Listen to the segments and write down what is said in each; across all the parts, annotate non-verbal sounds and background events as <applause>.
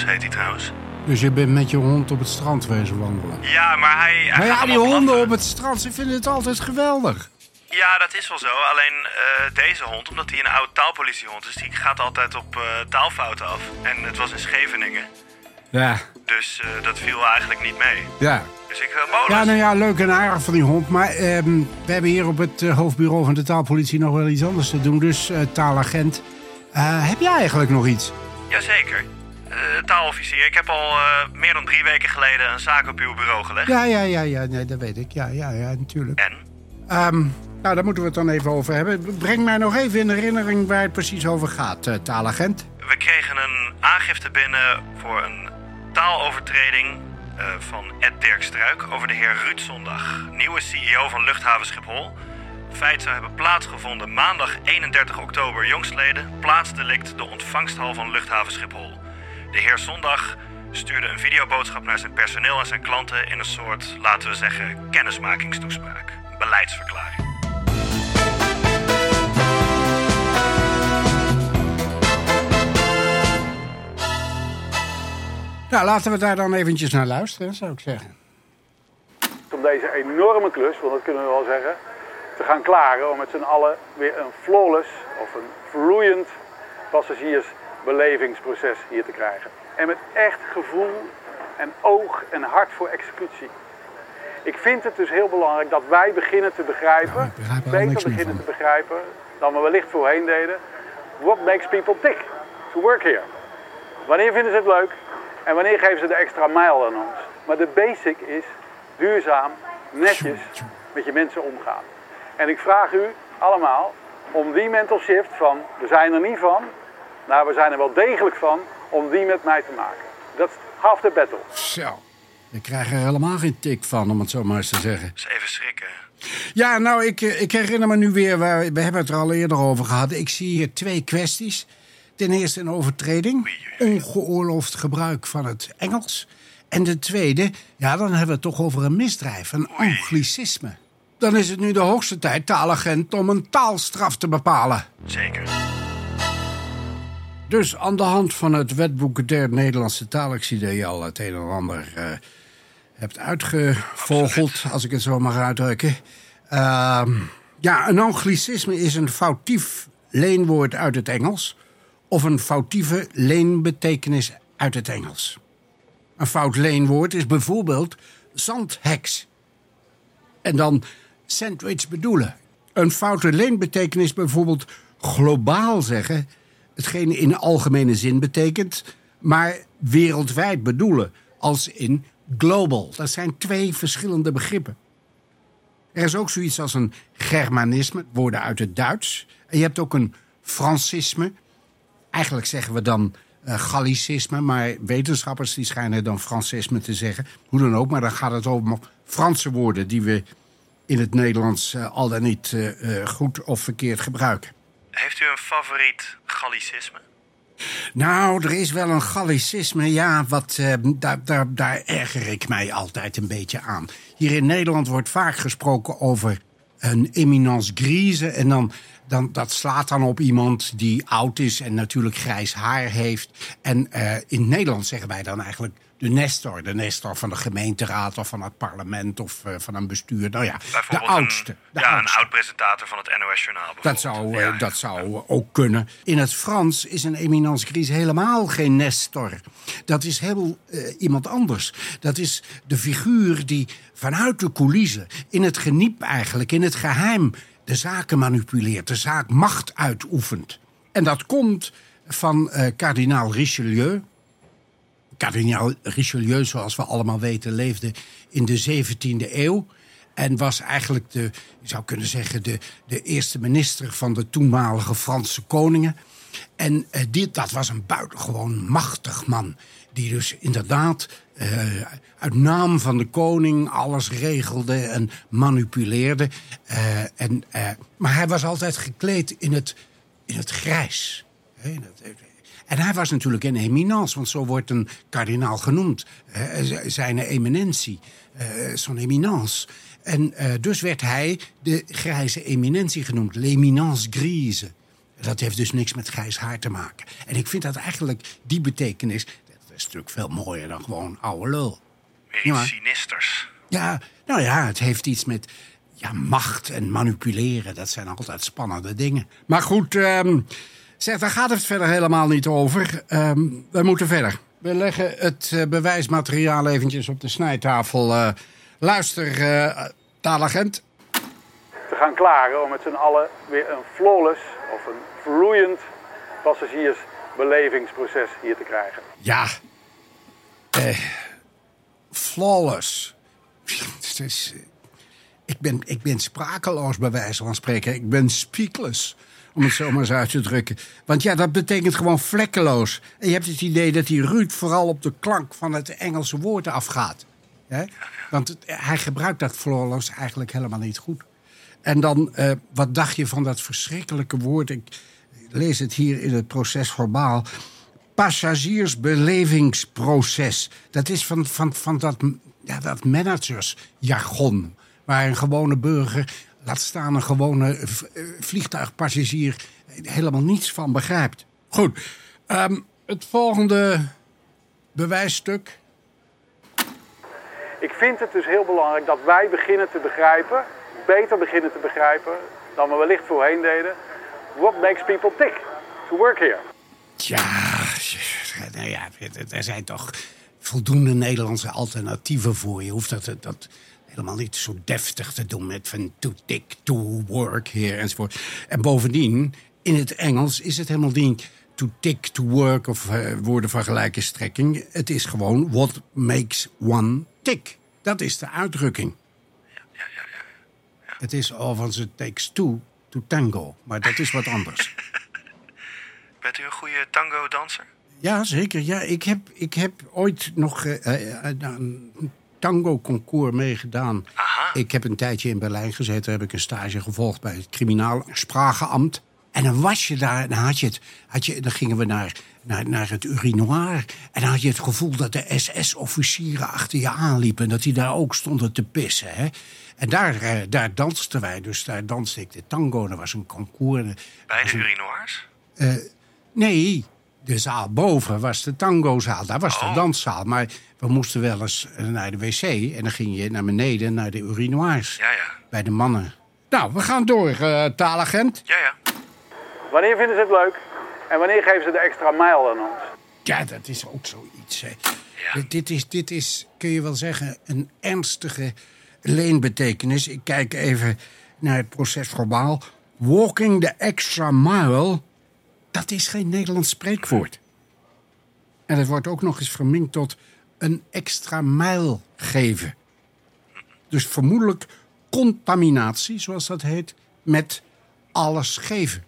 Heet hij trouwens. Dus je bent met je hond op het strand wezen wandelen. Ja, maar hij... hij Maar ja, die honden op het strand, ze vinden het altijd geweldig. Ja, dat is wel zo. Alleen eh, deze hond, omdat hij een oude taalpolitiehond is, die gaat altijd op eh, taalfouten af. En het was in Scheveningen. Ja, Dus eh, dat viel eigenlijk niet mee. ja. Dus ik uh, Paulus. Ja, nou ja, leuk en aardig van die hond. Maar ehm, we hebben hier op het hoofdbureau van de taalpolitie nog wel iets anders te doen. Dus taalagent, heb jij eigenlijk nog iets? Jazeker. Eh taalofficier, ik heb al eh, meer dan drie weken geleden een zaak op uw bureau gelegd. Ja, ja, ja, ja, nee, dat weet ik. Ja, ja, ja, natuurlijk. En? Ehm, nou, daar moeten we het dan even over hebben. Breng mij nog even in herinnering waar het precies over gaat, eh, taalagent. We kregen een aangifte binnen voor een taalovertreding van Ed Dirk Struik over de heer Ruud Zondag, nieuwe CEO van Luchthaven Schiphol. Feit zou hebben plaatsgevonden maandag 31 oktober jongstleden, plaatsdelict de ontvangsthal van Luchthaven Schiphol. De heer Zondag stuurde een videoboodschap naar zijn personeel en zijn klanten in een soort, laten we zeggen, kennismakingstoespraak, beleidsverklaring. Nou, laten we daar dan eventjes naar luisteren, zou ik zeggen. om deze enorme klus, want dat kunnen we wel zeggen, te gaan klaren om met z'n allen weer een flawless of een vloeiend passagiersbelevingsproces hier te krijgen. En met echt gevoel en oog en hart voor executie. Ik vind het dus heel belangrijk dat wij beginnen te begrijpen, Ja, er beter beginnen te begrijpen dan we wellicht voorheen deden. What makes people tick to work here? Wanneer vinden ze het leuk en wanneer geven ze de extra mijl aan ons? Maar de basic is duurzaam, netjes met je mensen omgaan. En ik vraag u allemaal om die mental shift van we zijn er niet van, naar we zijn er wel degelijk van, om die met mij te maken. Dat is half de battle. Zo. Ik krijg er helemaal geen tik van, om het zo maar eens te zeggen. Dus even schrikken. Ja, nou, ik, eh, ik herinner me nu weer, waar, we hebben het er al eerder over gehad. Ik zie hier twee kwesties. Ten eerste een overtreding, ongeoorloofd gebruik van het Engels. En de tweede, ja, dan hebben we het toch over een misdrijf, een anglicisme. Dan is het nu de hoogste tijd, taalagent, om een taalstraf te bepalen. Zeker. Dus aan de hand van het wetboek der Nederlandse taal, ik zie dat je al het een en ander eh, hebt uitgevogeld, als ik het zo mag uitdrukken. Ehm, ja, een anglicisme is een foutief leenwoord uit het Engels of een foutieve leenbetekenis uit het Engels. Een fout leenwoord is bijvoorbeeld zandheks. En dan sandwich bedoelen. Een foute leenbetekenis bijvoorbeeld globaal zeggen, hetgeen in algemene zin betekent, maar wereldwijd bedoelen, als in global. Dat zijn twee verschillende begrippen. Er is ook zoiets als een Germanisme, woorden uit het Duits. En je hebt ook een Francisme. Eigenlijk zeggen we dan eh, Gallicisme, maar wetenschappers die schijnen dan Francisme te zeggen. Hoe dan ook, maar dan gaat het over Franse woorden die we in het Nederlands eh, al dan niet eh, goed of verkeerd gebruiken. Heeft u een favoriet Gallicisme? Nou, er is wel een Gallicisme, ja, wat, eh, daar, daar, daar erger ik mij altijd een beetje aan. Hier in Nederland wordt vaak gesproken over een eminence grise. En dan, dan, dat slaat dan op iemand die oud is en natuurlijk grijs haar heeft. En eh, in Nederland zeggen wij dan eigenlijk de nestor. De nestor van de gemeenteraad of van het parlement of eh, van een bestuur. Nou ja, de oudste. Een, de ja, oudste. een oud-presentator van het NOS-journaal. Dat zou, eh, Ja, dat zou ook kunnen. In het Frans is een eminence grise helemaal geen Nestor. Dat is heel iemand anders. Dat is de figuur die vanuit de coulissen, in het geniep eigenlijk, in het geheim, de zaken manipuleert, de zaak macht uitoefent. En dat komt van eh, kardinaal Richelieu. Kardinaal Richelieu, zoals we allemaal weten, leefde in de 17e eeuw. En was eigenlijk de, je zou kunnen zeggen, de, de eerste minister van de toenmalige Franse koningen. En eh, dat was een buitengewoon machtig man. Die dus inderdaad eh, uit naam van de koning alles regelde en manipuleerde. Eh, en, maar hij was altijd gekleed in het, in het grijs. En hij was natuurlijk een eminence, want zo wordt een kardinaal genoemd. Zijn eminentie, son eminence. En dus werd hij de grijze eminentie genoemd, l'eminence grise. Dat heeft dus niks met grijs haar te maken. En ik vind dat eigenlijk die betekenis, is natuurlijk veel mooier dan gewoon oude lul. Iets sinisters. Ja, nou ja, het heeft iets met ja, macht en manipuleren. Dat zijn altijd spannende dingen. Maar goed, ehm, zeg, daar gaat het verder helemaal niet over. Ehm, we moeten verder. We leggen het eh, bewijsmateriaal eventjes op de snijtafel. Eh, luister, eh taalagent. Te gaan klaren om met z'n allen weer een flawless of een vloeiend passagiersbelevingsproces hier te krijgen. Ja. Eh, flawless. Het is, eh, ik, ben, ik ben sprakeloos bij wijze van spreken. Ik ben speechless. Om het zo maar eens uit te drukken. Want ja, dat betekent gewoon vlekkeloos. En je hebt het idee dat die Ruud vooral op de klank van het Engelse woord afgaat. Hè? Want het- hij gebruikt dat flawless eigenlijk helemaal niet goed. En dan, eh, wat dacht je van dat verschrikkelijke woord? Ik lees het hier in het proces verbaal. Passagiersbelevingsproces. Dat is van, van, van dat, ja, dat managersjargon. Waar een gewone burger, laat staan een gewone v- eh, vliegtuigpassagier, helemaal niets van begrijpt. Goed, ehm, het volgende bewijsstuk. Ik vind het dus heel belangrijk dat wij beginnen te begrijpen, beter beginnen te begrijpen dan we wellicht voorheen deden. What makes people tick to work here? Ja, nou ja, er zijn toch voldoende Nederlandse alternatieven voor. Je hoeft dat, dat helemaal niet zo deftig te doen met van to take to work here enzovoort. En bovendien, in het Engels is het helemaal niet to take to work of eh, woorden van gelijke strekking. Het is gewoon what makes one tick. Dat is de uitdrukking. Het is overigens it takes two to tango, maar dat is wat anders. <laughs> Bent u een goede tango-danser? Ja, zeker. Ja, ik, heb, ik heb ooit nog eh, eh, eh, een tango-concours meegedaan. Aha. Ik heb een tijdje in Berlijn gezeten. Daar heb ik een stage gevolgd bij het criminaal sprakenambt. En dan was je daar, dan, had je het, had je, dan gingen we naar, naar, naar het urinoir. En dan had je het gevoel dat de SS-officieren achter je aanliepen. En dat die daar ook stonden te pissen. Hè? En daar, eh, daar dansten wij. Dus daar danste ik de tango. Er was een concours. Bij de urinoirs? Nee, de zaal boven was de tangozaal. Daar was de Oh. danszaal. Maar we moesten wel eens eh, naar de wc. En dan ging je naar beneden naar de urinoirs. Ja, ja. Bij de mannen. Nou, we gaan door, eh, taalagent. Ja, ja. Wanneer vinden ze het leuk en wanneer geven ze de extra mijl aan ons? Ja, dat is ook zoiets. Hè. Ja. Dit- Dit, is, dit is, kun je wel zeggen, een ernstige leenbetekenis. Ik kijk even naar het proces verbaal. Walking the extra mile, dat is geen Nederlands spreekwoord. En het wordt ook nog eens verminkt tot een extra mijl geven. Dus vermoedelijk contaminatie, zoals dat heet, met alles geven.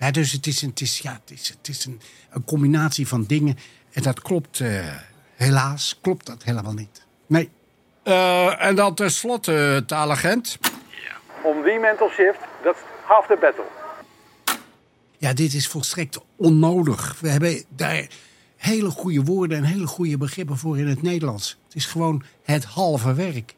Ja, dus het is, een, het is, ja, het is, het is een, een combinatie van dingen. En dat klopt, eh, helaas, klopt dat helemaal niet. Nee. Eh, en dan tenslotte, taalagent. Om die mental shift, dat is half the battle. Ja, dit is volstrekt onnodig. We hebben daar hele goede woorden en hele goede begrippen voor in het Nederlands. Het is gewoon het halve werk.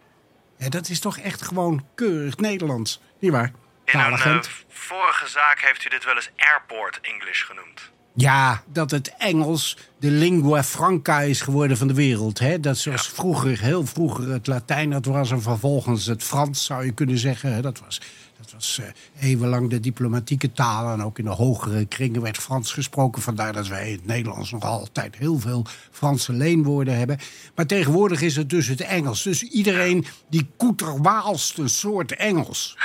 Ja, dat is toch echt gewoon keurig Nederlands. Niet waar? In een eh, vorige zaak heeft u dit wel eens airport English genoemd. Ja, dat het Engels de lingua franca is geworden van de wereld. Hè? Dat zoals vroeger, heel vroeger, het Latijn dat was... en vervolgens het Frans, zou je kunnen zeggen. Hè? Dat was, dat was eh, eeuwenlang de diplomatieke taal. En ook in de hogere kringen werd Frans gesproken. Vandaar dat wij in het Nederlands nog altijd heel veel Franse leenwoorden hebben. Maar tegenwoordig is het dus het Engels. Dus iedereen die koeterwaalst een soort Engels.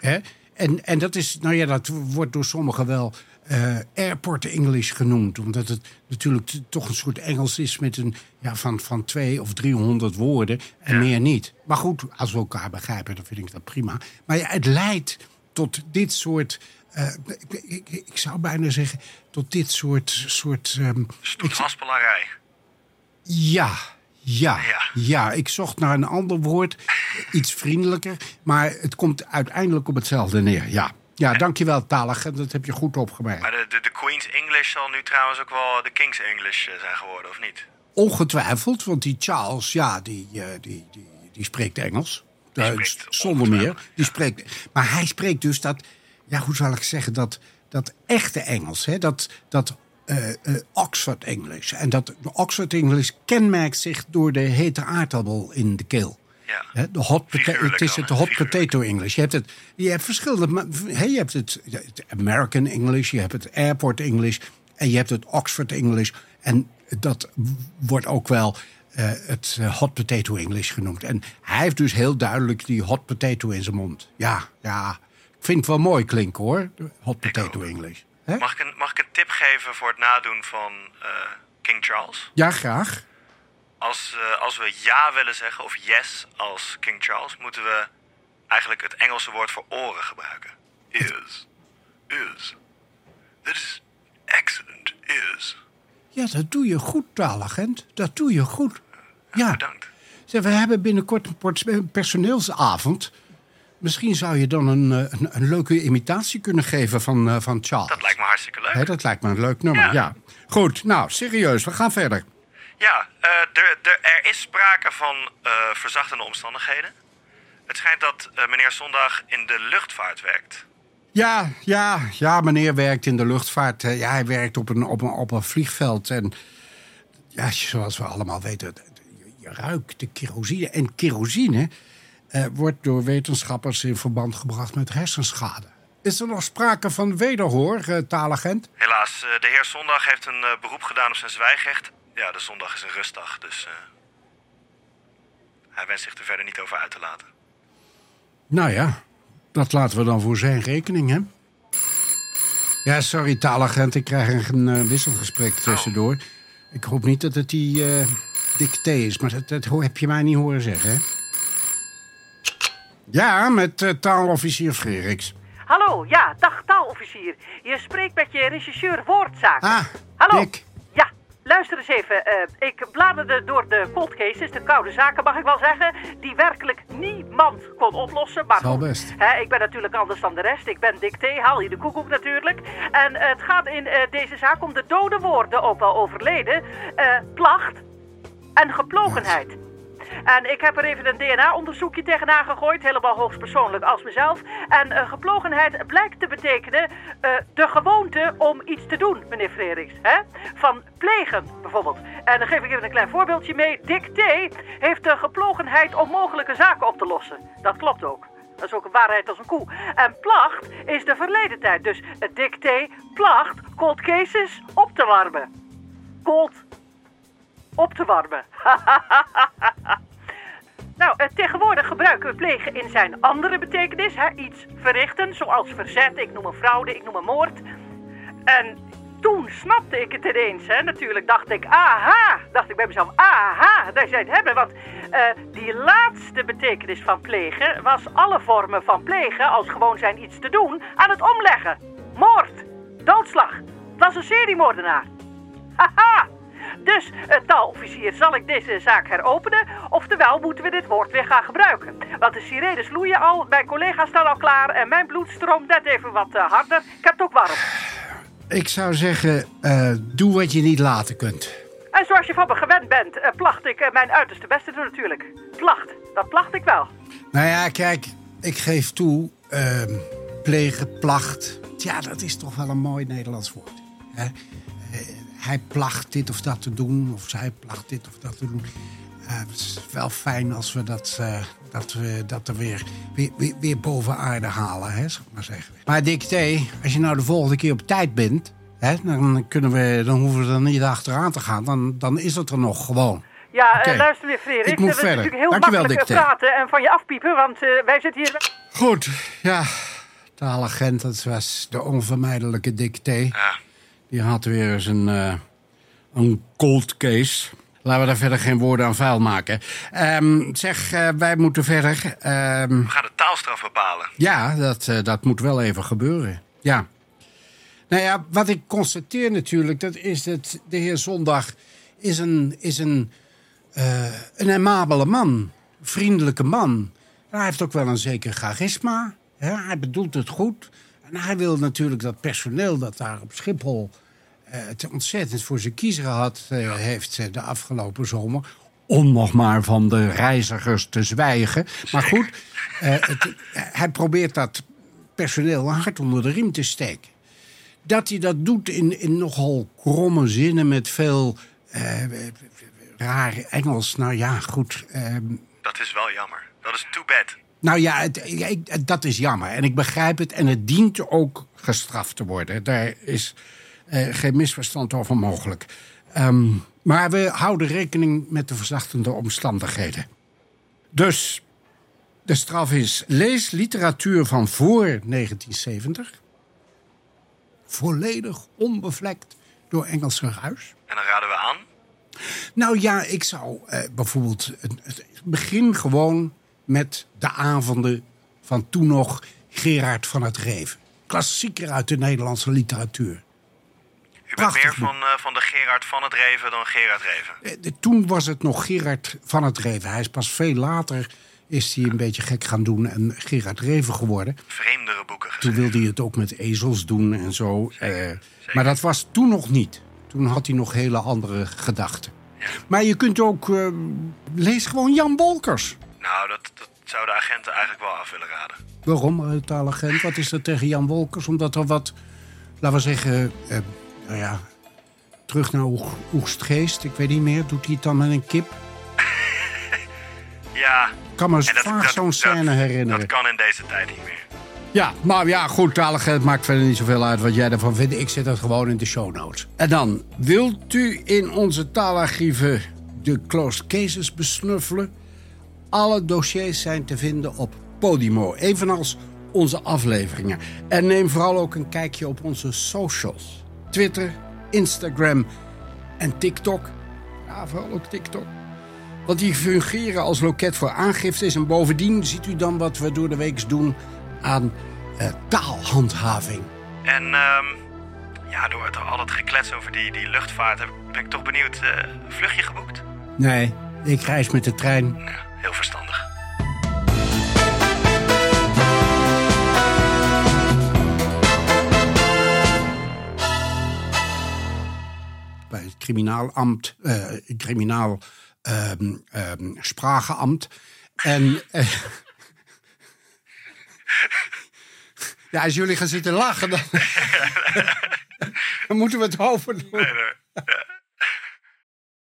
Hè? En, en dat is, nou ja, dat wordt door sommigen wel eh, airport English genoemd. Omdat het natuurlijk toch een soort Engels is met een ja, van, van twee of driehonderd woorden en meer niet. Maar goed, als we elkaar begrijpen, dan vind ik dat prima. Maar ja, het leidt tot dit soort. eh, ik, ik, ik zou bijna zeggen, tot dit soort. soort ehm, Stoethaspelarij. ja, ja, Ja. ja. Ik zocht naar een ander woord, iets vriendelijker. Maar het komt uiteindelijk op hetzelfde neer. Ja, ja dankjewel, talig. Dat heb je goed opgemerkt. Maar de, de, de Queen's English zal nu trouwens ook wel de King's English eh, zijn geworden, of niet? Ongetwijfeld, want die Charles, ja, die, eh, die, die, die spreekt Engels. Die Eh, spreekt zonder meer. Die spreekt, maar hij spreekt dus dat, ja, hoe zal ik zeggen, dat, dat echte Engels. Hè, dat dat Oxford English. En dat Oxford English kenmerkt zich door de hete aardappel in de keel. Ja. De hot pota- Figuurlijk het is het hot Figuurlijk. potato English. Je hebt, het, je hebt verschillende. hè, je hebt het, het American English, je hebt het Airport English en je hebt het Oxford English. En dat wordt ook wel eh, het eh, hot potato English genoemd. En hij heeft dus heel duidelijk die hot potato in zijn mond. Ja, ja. Ik vind het wel mooi klinken hoor, hot potato. English. Mag ik, een, mag ik een tip geven voor het nadoen van eh, King Charles? Ja, graag. Als, eh, als we ja willen zeggen, of yes als King Charles, moeten we eigenlijk het Engelse woord voor oren gebruiken. Ears. Ears. That is excellent. Ears. Ja, dat doe je goed, taalagent. Dat doe je goed. Ja. Bedankt. Zeg, we hebben binnenkort een personeelsavond. Misschien zou je dan een, eh, een, een leuke imitatie kunnen geven van, eh, van Charles. Dat lijkt me hartstikke leuk. Hè, dat lijkt me een leuk nummer, ja. Ja. Goed, nou, serieus, we gaan verder. Ja, eh, er, is sprake van eh, verzachtende omstandigheden. Het schijnt dat eh, meneer Zondag in de luchtvaart werkt. Ja, ja, ja, meneer werkt in de luchtvaart. Ja, hij werkt op een, op een, op een vliegveld. En ja, zoals we allemaal weten, je- ruikt de kerosine. En kerosine eh, wordt door wetenschappers in verband gebracht met hersenschade. Is er nog sprake van wederhoor, eh, taalagent? Helaas, de heer Zondag heeft een beroep gedaan op zijn zwijgrecht. Ja, de zondag is een rustdag, dus eh, hij wenst zich er verder niet over uit te laten. Nou ja, dat laten we dan voor zijn rekening, hè? Ja, sorry, taalagent. Ik krijg een eh, wisselgesprek tussendoor. Ik hoop niet dat het die eh dicté is, maar dat, dat heb je mij niet horen zeggen, hè? Ja, met taalofficier Frederiks. Hallo, ja, dag taalofficier. Je spreekt met je regisseur woordzaken. Ah, Hallo. Dick. Luister eens even. eh, ik bladerde door de cold cases, de koude zaken mag ik wel zeggen, die werkelijk niemand kon oplossen. Maar goed, best. Hè, ik ben natuurlijk anders dan de rest. Ik ben dicté, haal je de koekoek natuurlijk. En eh, het gaat in eh, deze zaak om de dode woorden, ook wel overleden, placht en geplogenheid. En ik heb er even een DNA-onderzoekje tegenaan gegooid, helemaal hoogstpersoonlijk als mezelf. En eh, geplogenheid blijkt te betekenen eh, de gewoonte om iets te doen, meneer Frederiks. Hè? Van plegen, bijvoorbeeld. En dan geef ik even een klein voorbeeldje mee. Dick heeft de geplogenheid om mogelijke zaken op te lossen. Dat klopt ook. Dat is ook een waarheid als een koe. En placht is de verleden tijd. Dus het Dick T. placht cold cases op te warmen. Cold op te warmen. <laughs> nou, eh, tegenwoordig gebruiken we plegen in zijn andere betekenis. Hè? Iets verrichten, zoals verzet, ik noem een fraude, ik noem een moord. En toen snapte ik het ineens. Hè? Natuurlijk dacht ik, aha, dacht ik bij mezelf, aha, daar zijn hebben. Want eh, die laatste betekenis van plegen was alle vormen van plegen, als gewoon zijn iets te doen, aan het omleggen. Moord, doodslag, het was een seriemoordenaar. <laughs> Haha! Dus, uh, taalofficier, zal ik deze zaak heropenen? Oftewel moeten we dit woord weer gaan gebruiken. Want de sirenes loeien al, mijn collega's staan al klaar... en mijn bloed stroomt net even wat eh, harder. Ik heb het ook warm. Ik zou zeggen, eh, doe wat je niet laten kunt. En zoals je van me gewend bent, placht ik mijn uiterste best te doen natuurlijk. Placht, dat placht ik wel. Nou ja, kijk, ik geef toe, ehm, plegen, placht. Ja, dat is toch wel een mooi Nederlands woord. Hè? Hij placht dit of dat te doen, of zij placht dit of dat te doen. Eh, het is wel fijn als we dat, eh, dat, we dat er weer, weer, weer, weer boven aarde halen, hè, zal ik maar zeggen. Maar Dick T, als je nou de volgende keer op tijd bent... Hè, dan, kunnen we, dan hoeven we er niet achteraan te gaan. Dan, dan is het er nog gewoon. Ja, eh, luister weer, Frederik. Ik moet verder. natuurlijk heel Dankjewel, makkelijk Dick praten en van je afpiepen, want eh, wij zitten hier... Goed, ja. Taalagent, dat was de onvermijdelijke Dick T. Ja, Die had weer eens een, eh, een cold case. Laten we daar verder geen woorden aan vuil maken. Ehm, zeg, eh, wij moeten verder. Ehm, we gaan de taalstraf bepalen. ja, dat, eh, dat moet wel even gebeuren. Ja. Nou ja, wat ik constateer natuurlijk, dat is dat de heer Zondag is een, is een, een amabele man. Vriendelijke man. Hij heeft ook wel een zeker charisma. Hè? Hij bedoelt het goed. En hij wil natuurlijk dat personeel dat daar op Schiphol eh, het ontzettend voor zijn kiezer had, eh, heeft eh, de afgelopen zomer. Om nog maar van de reizigers te zwijgen. Maar goed, eh, het- hij probeert dat personeel hart onder de riem te steken. dat hij dat doet in, in nogal kromme zinnen met veel eh, raar Engels. Nou ja, goed. ehm, Dat is wel jammer. Dat is too bad. Nou ja, het, ik- dat is jammer. En ik begrijp het. En het dient ook gestraft te worden. Daar is eh, geen misverstand over mogelijk. Ehm, maar we houden rekening met de verzachtende omstandigheden. Dus de straf is: lees literatuur van voor 1970. Volledig onbevlekt door Engelse ruis. En dan raden we aan. Nou ja, ik zou eh, bijvoorbeeld het begin gewoon met de avonden van toen nog Gerard van het Reven. Klassieker uit de Nederlandse literatuur. U bent meer van, eh, van de Gerard van het Reven dan Gerard Reven. Eh, de- toen was het nog Gerard van het Reven. Hij is pas veel later is hij een beetje gek gaan doen en Gerard Reven geworden. Vreemdere boeken Toen wilde hij het ook met ezels doen en zo. eh, maar dat was toen nog niet. Toen had hij nog hele andere gedachten. Maar je kunt ook... lees gewoon Jan Wolkers. Nou, dat, dat zou de agenten eigenlijk wel af willen raden. Waarom, eh, taalagent? Wat is er tegen Jan Wolkers? Omdat er wat, laten we zeggen, eh, nou ja, terug naar Oeg- Oegstgeest. Ik weet niet meer. Doet hij het dan met een kip? <laughs> Ja, Ik kan me vaak zo'n scène herinneren. Dat kan in deze tijd niet meer. Ja, maar ja, goed, taalagent maakt verder niet zoveel uit wat jij ervan vindt. Ik zet dat gewoon in de show notes. En dan, wilt u in onze taalarchieven de closed cases besnuffelen? Alle dossiers zijn te vinden op Podimo, evenals onze afleveringen. En neem vooral ook een kijkje op onze socials. Twitter, Instagram en TikTok. Ja, vooral ook TikTok. Want die fungeren als loket voor aangiftes. En bovendien ziet u dan wat we door de week doen aan eh, taalhandhaving. En ehm, ja, door het, al het geklets over die, die luchtvaart heb- ben ik toch benieuwd. eh, vluchtje geboekt? Nee, ik reis met de trein. Ja, heel verstandig. bij het criminaalambt, eh criminaal sprakenambt. En eh, <laughs> ja, als jullie gaan zitten lachen, dan, <laughs> dan moeten we het over doen. Nee, nee.